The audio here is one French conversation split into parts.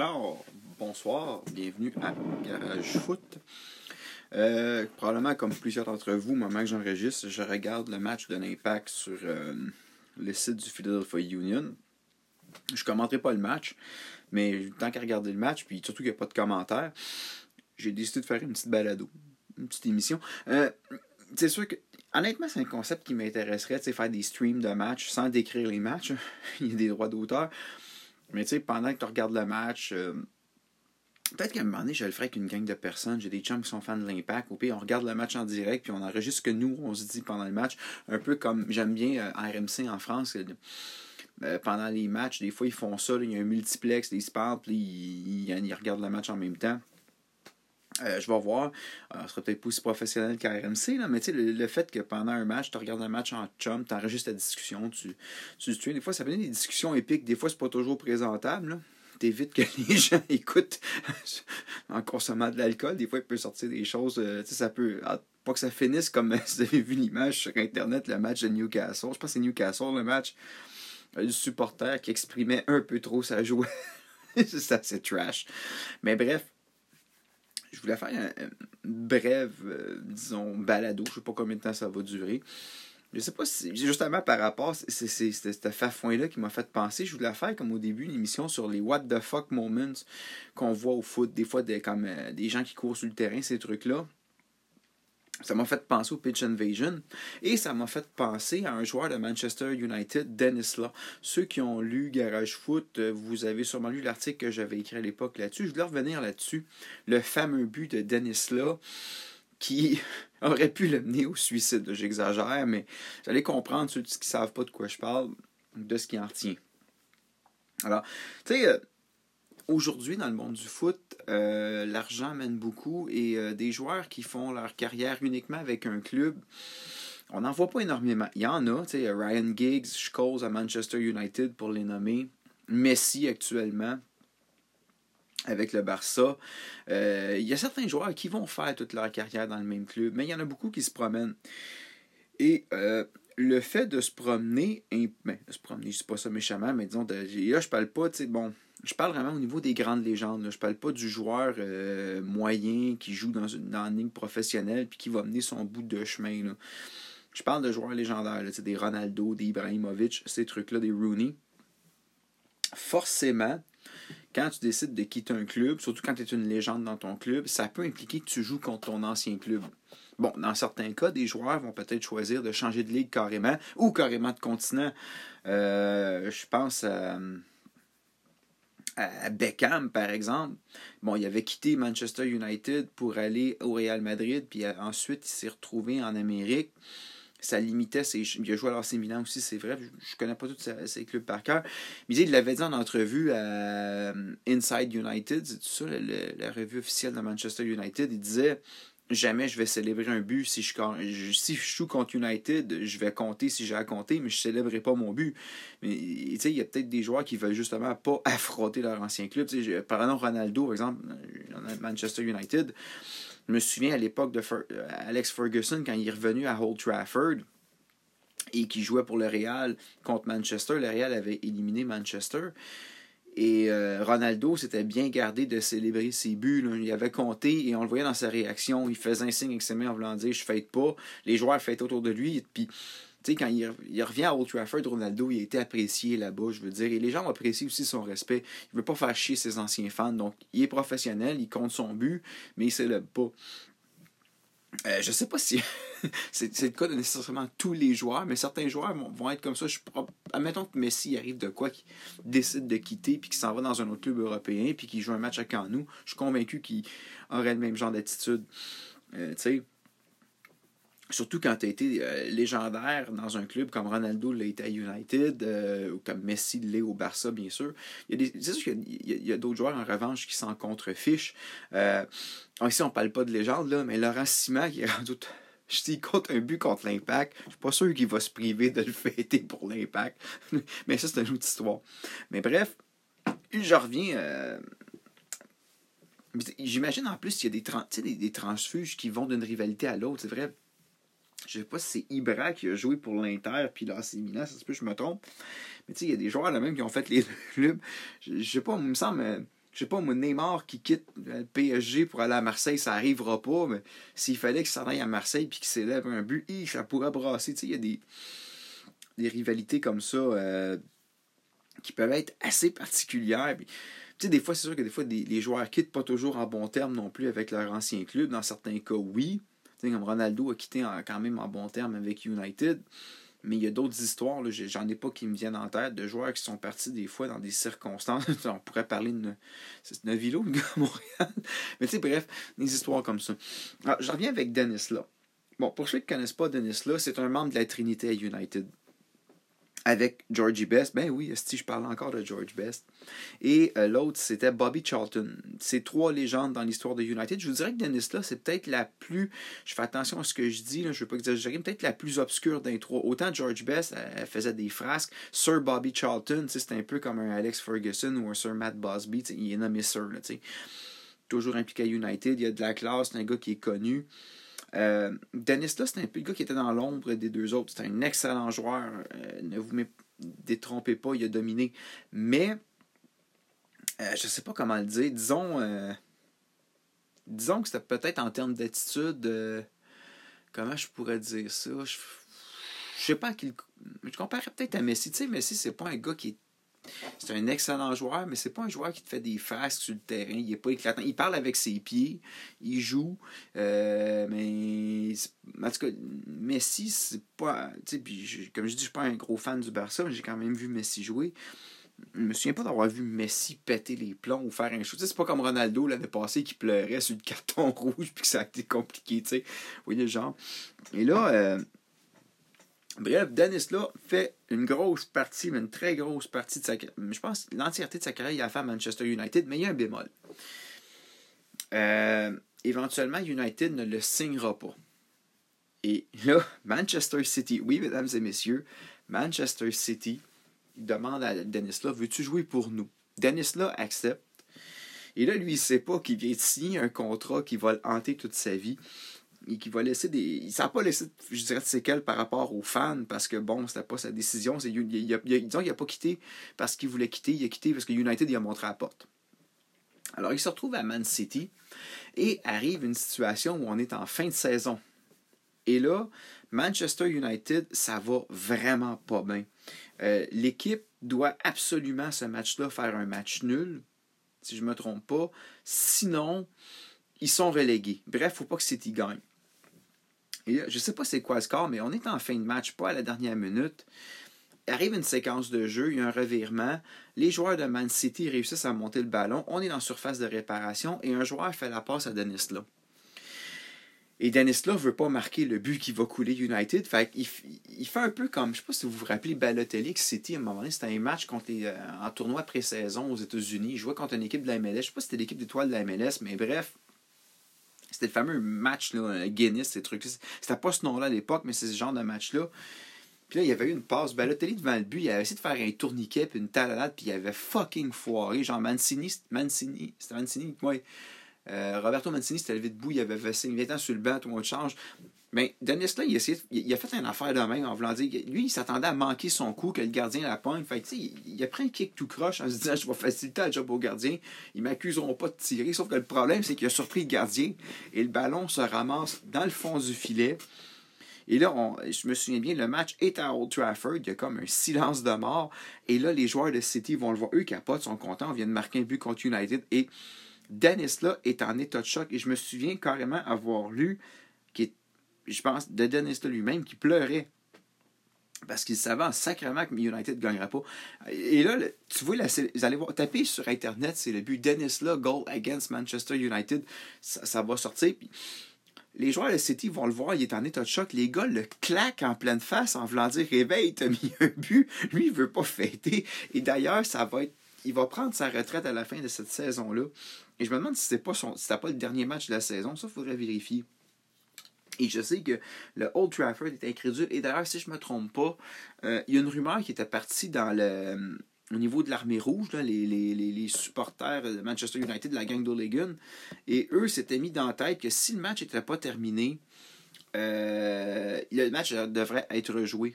Alors, bonsoir, bienvenue à Garage Foot. Euh, probablement comme plusieurs d'entre vous, au moment que j'enregistre, je regarde le match de l'Impact sur euh, le site du Philadelphia Union. Je commenterai pas le match, mais tant qu'à regarder le match, puis surtout qu'il n'y a pas de commentaires, j'ai décidé de faire une petite balado, une petite émission. Euh, c'est sûr que, honnêtement, c'est un concept qui m'intéresserait, faire des streams de matchs sans décrire les matchs. Il y a des droits d'auteur. Mais tu sais, pendant que tu regardes le match, euh, peut-être qu'à un moment donné, je le ferai avec une gang de personnes. J'ai des chums qui sont fans de l'impact. On regarde le match en direct, puis on enregistre ce que nous, on se dit pendant le match. Un peu comme j'aime bien euh, RMC en France. Euh, pendant les matchs, des fois, ils font ça. il y a un multiplex, ils se parlent, puis ils regardent le match en même temps. Euh, je vais voir. Euh, ce sera peut-être pas aussi professionnel qu'à RMC, là, mais le, le, fait que pendant un match, tu regardes un match en chum, tu enregistres la discussion, tu, tu, Des fois, ça être des discussions épiques. Des fois, c'est pas toujours présentable. T'évites que les gens écoutent en consommant de l'alcool. Des fois, il peut sortir des choses. Euh, ça peut. Ah, pas que ça finisse comme vous avez vu l'image sur Internet, le match de Newcastle. Je pense que c'est Newcastle, le match du supporter qui exprimait un peu trop sa joie. c'est assez trash. Mais bref, je voulais faire un, brève, euh, disons, balado. Je ne sais pas combien de temps ça va durer. Je sais pas si, justement par rapport, c'est ce fafouin-là qui m'a fait penser. Je voulais faire comme au début une émission sur les what the fuck moments qu'on voit au foot. Des fois, des, comme euh, des gens qui courent sur le terrain, ces trucs-là. Ça m'a fait penser au Pitch Invasion et ça m'a fait penser à un joueur de Manchester United, Dennis Law. Ceux qui ont lu Garage Foot, euh, vous avez sûrement lu l'article que j'avais écrit à l'époque là-dessus. Je voulais revenir là-dessus. Le fameux but de Dennis Law qui aurait pu le mener au suicide. J'exagère, mais vous allez comprendre ceux qui ne savent pas de quoi je parle, de ce qui en retient. Alors, tu sais, euh, aujourd'hui, dans le monde du foot, euh, l'argent mène beaucoup et euh, des joueurs qui font leur carrière uniquement avec un club, on n'en voit pas énormément. Il y en a, tu sais, Ryan Giggs, Scholes à Manchester United pour les nommer, Messi actuellement avec le Barça. Euh, il y a certains joueurs qui vont faire toute leur carrière dans le même club, mais il y en a beaucoup qui se promènent. Et le fait de se promener, ben, se promener, je sais pas ça méchamment, mais disons, de, là, je parle pas, tu sais, bon, je parle vraiment au niveau des grandes légendes. Là. Je parle pas du joueur euh, moyen qui joue dans une, dans ligne professionnelle puis qui va mener son bout de chemin. Je parle de joueurs légendaires, là, des Ronaldo, des Ibrahimovic, ces trucs-là, des Rooney. Forcément, quand tu décides de quitter un club, surtout quand tu es une légende dans ton club, ça peut impliquer que tu joues contre ton ancien club. Bon, dans certains cas, des joueurs vont peut-être choisir de changer de ligue carrément ou carrément de continent. Euh, je pense à à Beckham, par exemple. Bon, il avait quitté Manchester United pour aller au Real Madrid, puis euh, ensuite il s'est retrouvé en Amérique. Ça limitait ses. Il a joué à l'AC Milan aussi, c'est vrai. Je ne connais pas tous ses, clubs par cœur. Mais il l'avait dit en entrevue à euh, Inside United, c'est ça, la revue officielle de Manchester United? Il disait jamais je vais célébrer un but. Si je, si je joue contre United, je vais compter si j'ai à compter, mais je ne célébrerai pas mon but. Mais il y a peut-être des joueurs qui veulent justement pas affronter leur ancien club. Par exemple, Ronaldo, par exemple, Manchester United. Je me souviens à l'époque de Alex Ferguson, quand il est revenu à Old Trafford et qui jouait pour le Real contre Manchester. Le Real avait éliminé Manchester. Et euh, Ronaldo s'était bien gardé de célébrer ses buts. Il avait compté et on le voyait dans sa réaction. Il faisait un signe avec ses mains en voulant dire Je fête pas. Les joueurs fêtent autour de lui. Puis, tu sais, quand il, revient à Old Trafford, Ronaldo, il a été apprécié là-bas, je veux dire. Et les gens apprécient aussi son respect. Il veut pas faire chier ses anciens fans. Donc, il est professionnel, il compte son but, mais il célèbre pas. Euh, je sais pas si c'est le cas de nécessairement tous les joueurs, mais certains joueurs vont, être comme ça. Je, admettons que Messi arrive de quoi, qu'il décide de quitter, puis qu'il s'en va dans un autre club européen, puis qu'il joue un match à Canou. Je suis convaincu qu'il aurait le même genre d'attitude. Euh, tu sais, Surtout quand tu as été euh, légendaire dans un club comme Ronaldo l'a été United, euh, ou comme Messi l'est au Barça, bien sûr. Il y a d'autres joueurs en revanche qui s'en contrefichent. Euh, ici, on parle pas de légende, là, mais Laurent Simac, qui est rendu. S'il compte un but contre l'Impact, je suis pas sûr qu'il va se priver de le fêter pour l'Impact. mais ça, c'est une autre histoire. Mais bref, je reviens. Euh, j'imagine en plus qu'il y a des, des, des transfuges qui vont d'une rivalité à l'autre. C'est vrai, je sais pas si c'est Ibra qui a joué pour l'Inter puis l'AC Milan, ça je me trompe. Mais tu sais, il y a des joueurs là même qui ont fait les clubs. Je, je sais pas, il me semble. Je je sais pas, moi, Neymar qui quitte le PSG pour aller à Marseille, ça arrivera pas, mais s'il fallait qu'il s'en aille à Marseille puis qu'il s'élève un but, ça pourrait brasser. Tu sais, il y a des, des rivalités comme ça euh, qui peuvent être assez particulières. tu sais, des fois, c'est sûr que des fois, les joueurs quittent pas toujours en bon terme non plus avec leur ancien club. Dans certains cas, oui. Comme Ronaldo a quitté quand même en bon terme avec United. Mais il y a d'autres histoires, j'en ai pas qui me viennent en tête, de joueurs qui sont partis des fois dans des circonstances. On pourrait parler de Novilo, le gars à Montréal. Mais tu sais, bref, des histoires comme ça. Alors, je reviens avec Dennis là. Bon, pour ceux qui ne connaissent pas Dennis là, c'est un membre de la Trinité à United avec Georgie Best. Ben oui, si je parle encore de George Best. Et euh, l'autre, c'était Bobby Charlton. C'est trois légendes dans l'histoire de United. Je vous dirais que Dennis là, c'est peut-être la plus. Je fais attention à ce que je dis, je ne veux pas exagérer, peut-être la plus obscure d'un trois. Autant George Best, elle, faisait des frasques. Sir Bobby Charlton, c'est un peu comme un Alex Ferguson ou un Sir Matt Bosby. Il est nommé Sir. Toujours impliqué à United. Il y a de la classe, c'est un gars qui est connu. Euh, Dennis, là, c'est un peu le gars qui était dans l'ombre des deux autres. C'est un excellent joueur. Euh, ne vous détrompez pas, il a dominé. Mais, euh, je ne sais pas comment le dire. Disons, disons que c'était peut-être en termes d'attitude. comment je pourrais dire ça? Je, je sais pas qu'il. Je comparerais peut-être à Messi. Tu sais, Messi, c'est pas un gars qui est c'est un excellent joueur, mais c'est pas un joueur qui te fait des fasques sur le terrain. Il est pas éclatant. Il parle avec ses pieds, il joue, euh, mais en tout cas, Messi, c'est pas. Comme je dis, je suis pas un gros fan du Barça, mais j'ai quand même vu Messi jouer. Je me souviens pas d'avoir vu Messi péter les plombs ou faire un shoot. C'est pas comme Ronaldo l'année passée qui pleurait sur le carton rouge puis que ça a été compliqué. Vous voyez le genre. Et là, euh, Bref, Dennis là fait une grosse partie, une très grosse partie de sa Je pense l'entièreté de sa carrière, il a fait à Manchester United, mais il y a un bémol. Euh, éventuellement, United ne le signera pas. Et là, Manchester City, oui, mesdames et messieurs, Manchester City demande à Dennis là veux-tu jouer pour nous? Dennis là accepte. Et là, lui, il ne sait pas qu'il vient de signer un contrat qui va le hanter toute sa vie et qui va laisser des. Ça n'a pas laissé, je dirais, de séquelles par rapport aux fans parce que bon, c'était pas sa décision. C'est, il, disons qu'il n'a pas quitté parce qu'il voulait quitter, il a quitté parce que United il a montré la porte. Alors il se retrouve à Man City et arrive une situation où on est en fin de saison. Et là, Manchester United, ça va vraiment pas bien. Euh, l'équipe doit absolument ce match-là faire un match nul, si je ne me trompe pas. Sinon, ils sont relégués. Bref, il ne faut pas que City gagne. Je ne sais pas c'est quoi le score, mais on est en fin de match, pas à la dernière minute. Arrive une séquence de jeu, il y a un revirement. Les joueurs de Man City réussissent à monter le ballon. On est dans surface de réparation et un joueur fait la passe à Dennis Law. Et Dennis Law ne veut pas marquer le but qui va couler United. Fait il, il fait un peu comme, je ne sais pas si vous vous rappelez, Balotelli, City, à un moment donné, c'était un match contre euh, en tournoi pré-saison aux États-Unis. Il jouait contre une équipe de la MLS. Je ne sais pas si c'était l'équipe d'étoiles de la MLS, mais bref, c'était le fameux match là, Guinness, ces trucs. C'était pas ce nom-là à l'époque, mais c'est ce genre de match-là. Puis là, il y avait eu une passe. Balotelli devant le but, il avait essayé de faire un tourniquet puis une talalade, puis il avait fucking foiré. Genre Mancini, Mancini, c'était Mancini, ouais. Euh, Roberto Mancini s'était levé debout, il avait versé, il était sur le banc, tout le monde change. Mais Dennis, là, il a, fait une affaire de même en voulant dire. Lui, il s'attendait à manquer son coup, que le gardien la pointe. Fait il, il, a pris un kick tout croche en se disant Je vais faciliter le job au gardien. Ils m'accuseront pas de tirer. Sauf que le problème, c'est qu'il a surpris le gardien et le ballon se ramasse dans le fond du filet. Et là, je me souviens bien, le match est à Old Trafford. Il y a comme un silence de mort. Et là, les joueurs de City vont le voir. Eux, capotent, sont contents. On vient de marquer un but contre United. Et Dennis, là, est en état de choc. Et je me souviens carrément avoir lu je pense, de Dennis lui-même qui pleurait. Parce qu'il savait en sacrément que United ne gagnerait pas. Et là, tu vois, vous allez voir, taper sur Internet, c'est le but Dennis là, goal against Manchester United. Ça, va sortir. Puis les joueurs de City vont le voir, il est en état de choc. Les gars le claquent en pleine face en voulant dire Réveille, t'as mis un but. Lui, il veut pas fêter. Et d'ailleurs, ça va être. Il va prendre sa retraite à la fin de cette saison-là. Et je me demande si c'est pas son, si pas le dernier match de la saison. Ça, il faudrait vérifier. Et je sais que le Old Trafford est incrédule. Et d'ailleurs, si je ne me trompe pas, euh, il y a une rumeur qui était partie dans le, euh, au niveau de l'armée rouge, les, les, les, supporters de Manchester United, de la gang d'Olegan. Et eux s'étaient mis dans la tête que si le match n'était pas terminé, euh, le match devrait être rejoué.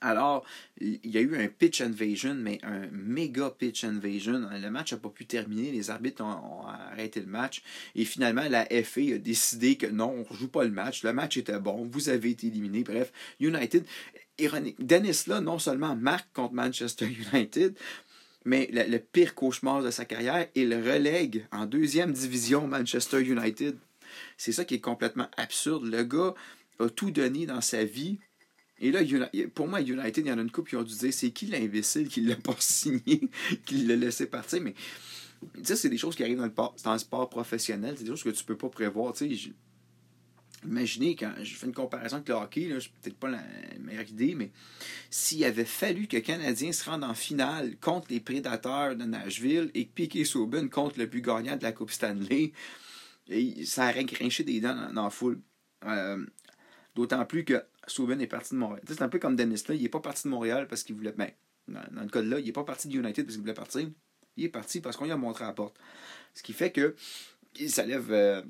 Alors, il y a eu un pitch invasion, mais un méga pitch invasion. Le match n'a pas pu terminer. Les arbitres ont, arrêté le match. Et finalement, la FA a décidé que non, on ne joue pas le match. Le match était bon. Vous avez été éliminé. Bref, United. Ironique. Dennis, là, non seulement marque contre Manchester United, mais le, pire cauchemar de sa carrière, il relègue en deuxième division Manchester United. C'est ça qui est complètement absurde. Le gars a tout donné dans sa vie et là, pour moi, United, il y en a une couple qui ont dû dire c'est qui l'imbécile qui l'a pas signé, qui l'a laissé partir? Mais ça, c'est des choses qui arrivent dans le, dans le sport professionnel. C'est des choses que tu peux pas prévoir. Imaginez, quand je fais une comparaison avec le hockey, c'est peut-être pas la meilleure idée, mais s'il avait fallu que le Canadien se rende en finale contre les Prédateurs de Nashville et que Piquet Souben contre le plus gagnant de la Coupe Stanley, ça aurait grinché des dents dans, la foule. Euh, d'autant plus que Souben est parti de Montréal. C'est un peu comme Dennis là, il n'est pas parti de Montréal parce qu'il voulait. Ben, dans, le cas de là, il n'est pas parti de United parce qu'il voulait partir. Il est parti parce qu'on lui a montré à la porte. Ce qui fait que il s'élève euh,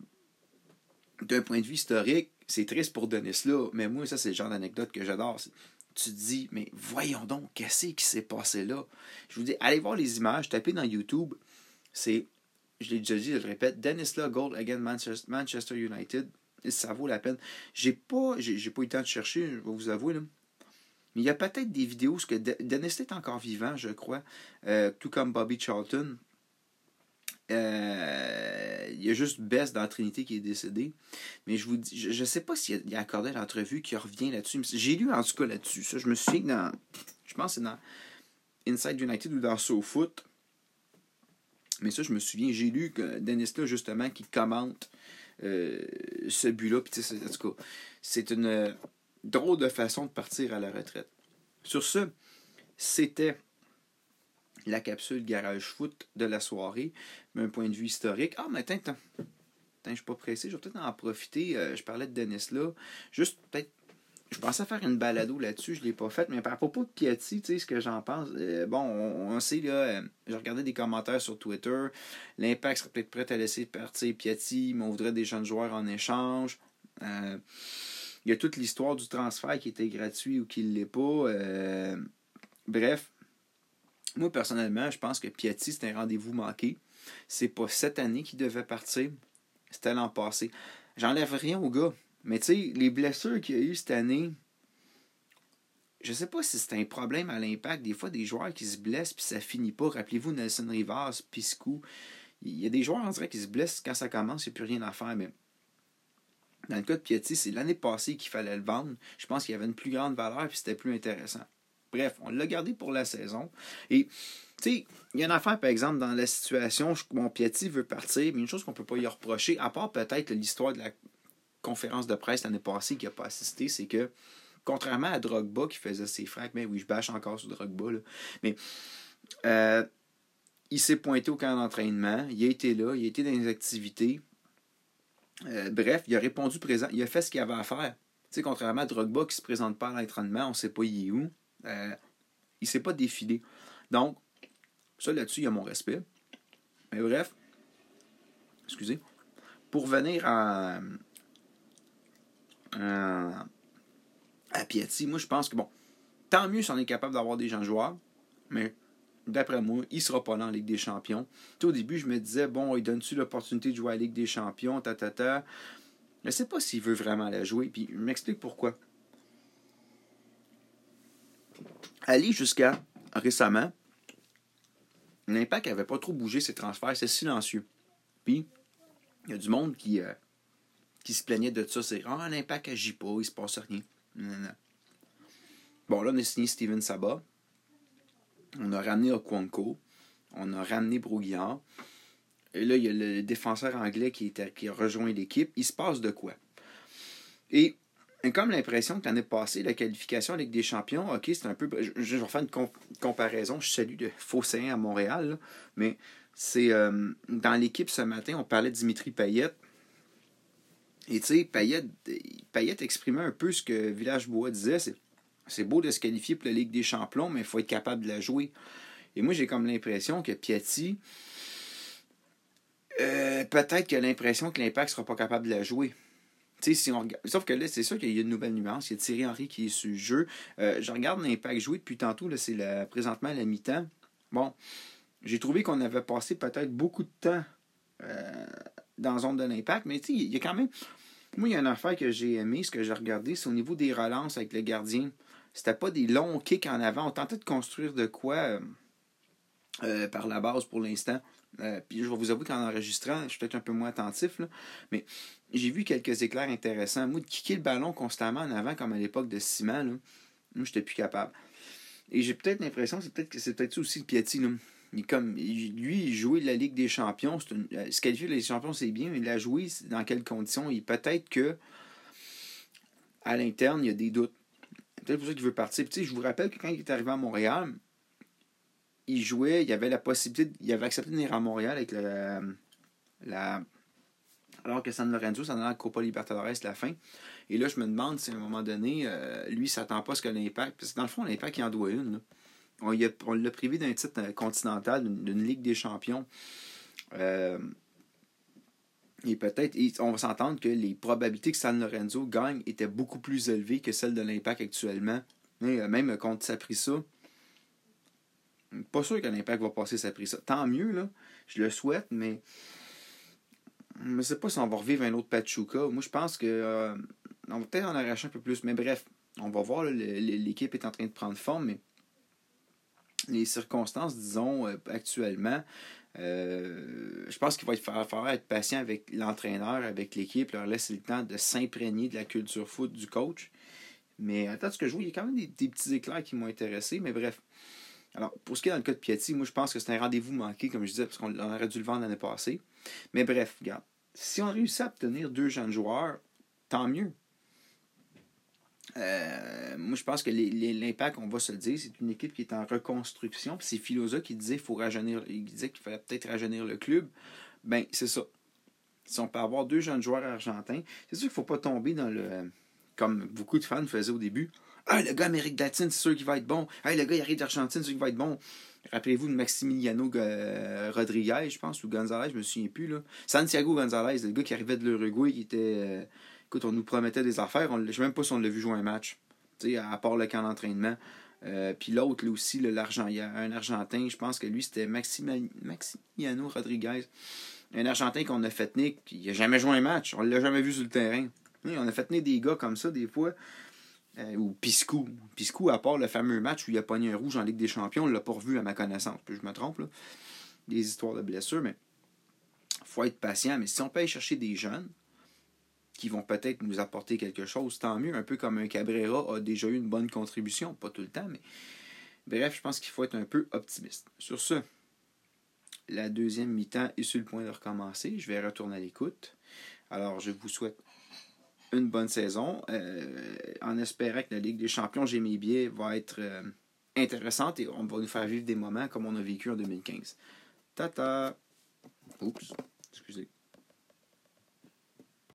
d'un point de vue historique, c'est triste pour Dennis là, mais moi, ça, c'est le genre d'anecdote que j'adore. Tu te dis, mais voyons donc, qu'est-ce qui s'est passé là? Je vous dis, allez voir les images, tapez dans YouTube. C'est, je l'ai déjà dit, je le répète, Dennis là, Gold again Manchester United ça vaut la peine. J'ai pas, j'ai, pas eu le temps de chercher, je vais vous avouer. Là. Mais il y a peut-être des vidéos, parce que Dennis est encore vivant, je crois, euh, tout comme Bobby Charlton. Euh, il y a juste Bess dans Trinité qui est décédé. Mais je vous dis, je, ne sais pas s'il a, a accordé l'entrevue qui revient là-dessus. J'ai lu en tout cas là-dessus. Ça, je me souviens que dans. Je pense que c'est dans Inside United ou dans SoFoot. Mais ça, je me souviens, j'ai lu que Dennis justement, qui commente ce but-là. En tout cas, c'est une euh, drôle de façon de partir à la retraite. Sur ce, c'était la capsule Garage Foot de la soirée, d'un point de vue historique. Ah, mais attends, attends. je suis pas pressé, je vais peut-être en profiter. Euh, je parlais de Dennis là. Juste peut-être je pensais faire une balado là-dessus, je l'ai pas faite, mais à propos de Piatti, tu sais, ce que j'en pense, euh, bon, on, sait, là, euh, j'ai regardé des commentaires sur Twitter, l'Impact serait peut-être prêt à laisser partir Piatti, mais on voudrait des jeunes joueurs en échange. Euh, il y a toute l'histoire du transfert qui était gratuit ou qui ne l'est pas. bref, moi, personnellement, je pense que Piatti, c'est un rendez-vous manqué. C'est pas cette année qu'il devait partir, c'était l'an passé. J'enlève rien au gars. Mais tu sais, les blessures qu'il y a eu cette année, je sais pas si c'est un problème à l'impact. Des fois, des joueurs qui se blessent puis ça finit pas. Rappelez-vous Nelson Rivas, Piscou. Il y a des joueurs, on dirait, qui se blessent quand ça commence, il n'y a plus rien à faire. Mais dans le cas de Piatti, c'est l'année passée qu'il fallait le vendre. Je pense qu'il y avait une plus grande valeur puis c'était plus intéressant. Bref, on l'a gardé pour la saison. Et, tu sais, il y a une affaire, par exemple, dans la situation, mon Piatti veut partir, mais une chose qu'on ne peut pas y reprocher, à part peut-être l'histoire de la conférence de presse l'année passée qui n'a pas assisté, c'est que, contrairement à Drogba qui faisait ses fracs, mais oui, je bâche encore sur Drogba, là, mais euh, il s'est pointé au camp d'entraînement, il a été là, il a été dans les activités. Euh, bref, il a répondu présent, il a fait ce qu'il avait à faire. Tu sais, contrairement à Drogba qui ne se présente pas à l'entraînement, on ne sait pas il est où. Euh, il ne s'est pas défilé. Donc, ça là-dessus, il y a mon respect. Mais bref, excusez. Pour venir à, euh, à Piatti. Moi, je pense que, bon, tant mieux si on est capable d'avoir des gens joueurs, mais d'après moi, il ne sera pas dans la Ligue des Champions. au début, je me disais, bon, il donne-tu l'opportunité de jouer à la Ligue des Champions, ta, ta, ta. Je ne sais pas s'il veut vraiment la jouer, puis je m'explique pourquoi. Aller jusqu'à récemment, l'impact n'avait pas trop bougé ses transferts, c'est silencieux. Puis, il y a du monde qui, euh, qui se plaignait de ça. C'est Ah, l'impact agit pas, il se passe rien. Bon, là, on a signé Steven Sabat. On a ramené Okwonko. On a ramené Brouillard. Et là, il y a le défenseur anglais qui, était, qui a rejoint l'équipe. Il se passe de quoi? Et comme l'impression que l'année passée, la qualification avec des champions, ok, c'est un peu. Je, vais faire une comparaison. Je salue de Fosséen à Montréal, mais c'est euh, dans l'équipe ce matin, on parlait de Dimitri Payet. Et tu sais, Payet, exprimait un peu ce que Village Bois disait. C'est beau de se qualifier pour la Ligue des Champions, mais il faut être capable de la jouer. Et moi, j'ai comme l'impression que Piatti, euh, peut-être qu'il a l'impression que l'Impact ne sera pas capable de la jouer. Si on. Sauf que là, c'est sûr qu'il y a une nouvelle nuance. Il y a Thierry Henry qui est sur le jeu. Euh, je regarde l'impact joué depuis tantôt. C'est la... présentement à la mi-temps. Bon, j'ai trouvé qu'on avait passé peut-être beaucoup de temps euh, dans zone de l'impact. Mais il y a quand même. Moi, il y a une affaire que j'ai aimé, ce que j'ai regardé, c'est au niveau des relances avec le gardien. C'était pas des longs kicks en avant. On tentait de construire de quoi euh, par la base pour l'instant. puis je vais vous avouer qu'en enregistrant, je suis peut-être un peu moins attentif, là, mais j'ai vu quelques éclairs intéressants. Moi, de kicker le ballon constamment en avant, comme à l'époque de Simon, là, moi, j'étais plus capable. Et j'ai peut-être l'impression c'est peut-être que c'est peut-être aussi le Piatti. Là. Comme, lui, il jouait la Ligue des Champions. Une, euh, se qualifier la Ligue des Champions, c'est bien, mais il a joué dans quelles conditions? Peut-être que à l'interne, il y a des doutes. Peut-être pour ça qu'il veut partir. je vous rappelle que quand il est arrivé à Montréal, il jouait, il avait la possibilité, il avait accepté de venir à Montréal avec la, la alors que San Lorenzo s'en allait à Copa Libertadores la fin. Et là, je me demande si à un moment donné, euh, lui, s'attend pas à ce que l'impact. Parce que dans le fond, l'impact, il en doit une. On, l'a privé d'un titre euh, continental, d'une Ligue des champions. Euh, et peut-être, on va s'entendre que les probabilités que San Lorenzo gagne étaient beaucoup plus élevées que celles de l'impact actuellement. Mais, même contre Saprissa, pas sûr que l'impact va passer Saprissa. Tant mieux. Je le souhaite, mais je ne sais pas si on va revivre un autre Pachuca. Moi, je pense que euh, on va peut-être en arracher un peu plus. Mais bref, on va voir. L'équipe est en train de prendre forme, mais les circonstances, disons, euh, actuellement, euh, je pense qu'il va falloir être patient avec l'entraîneur, avec l'équipe, leur laisser le temps de s'imprégner de la culture foot du coach. Mais attends, ce que je vois, il y a quand même des, petits éclairs qui m'ont intéressé. Mais bref. Alors, pour ce qui est dans le cas de Piatti, moi je pense que c'est un rendez-vous manqué, comme je disais, parce qu'on aurait dû le vendre l'année passée. Mais bref, regarde. Si on réussit à obtenir deux jeunes joueurs, tant mieux. Euh, moi, je pense que l'impact, on va se le dire, c'est une équipe qui est en reconstruction. c'est Philosa qui disait faut rajeunir, il disait qu'il fallait peut-être rajeunir le club. Ben, c'est ça. Si on peut avoir deux jeunes joueurs argentins, c'est sûr qu'il ne faut pas tomber dans le. Comme beaucoup de fans faisaient au début. Ah, le gars Amérique latine, c'est sûr qu'il va être bon. Ah, le gars, il arrive d'Argentine, c'est sûr qu'il va être bon. Rappelez-vous de Maximiliano euh, Rodriguez, je pense, ou Gonzalez, je me souviens plus. Là. Santiago Gonzalez, le gars qui arrivait de l'Uruguay, qui était. Euh, écoute, on nous promettait des affaires. Je ne sais même pas si on l'a vu jouer un match. À part le camp d'entraînement. Euh, puis l'autre, là aussi, l'argent, il y a un Argentin, je pense que lui, c'était Maximiliano Rodriguez. Un Argentin qu'on a fait tenir, qui n'a jamais joué un match. On ne l'a jamais vu sur le terrain. on a fait tenir des gars comme ça, des fois. Euh, ou Piscou. Piscou, à part le fameux match où il a pogné un rouge en Ligue des Champions, on ne l'a pas revu à ma connaissance. je me trompe, là. Des histoires de blessures, mais faut être patient. Mais si on peut aller chercher des jeunes qui vont peut-être nous apporter quelque chose, tant mieux. Un peu comme un Cabrera a déjà eu une bonne contribution, pas tout le temps, mais bref, je pense qu'il faut être un peu optimiste. Sur ce, la deuxième mi-temps est sur le point de recommencer. Je vais retourner à l'écoute. Alors, je vous souhaite une bonne saison, euh, en espérant que la Ligue des champions, j'ai mes va être euh, intéressante et on va nous faire vivre des moments comme on a vécu en 2015. Tata! Oups, excusez.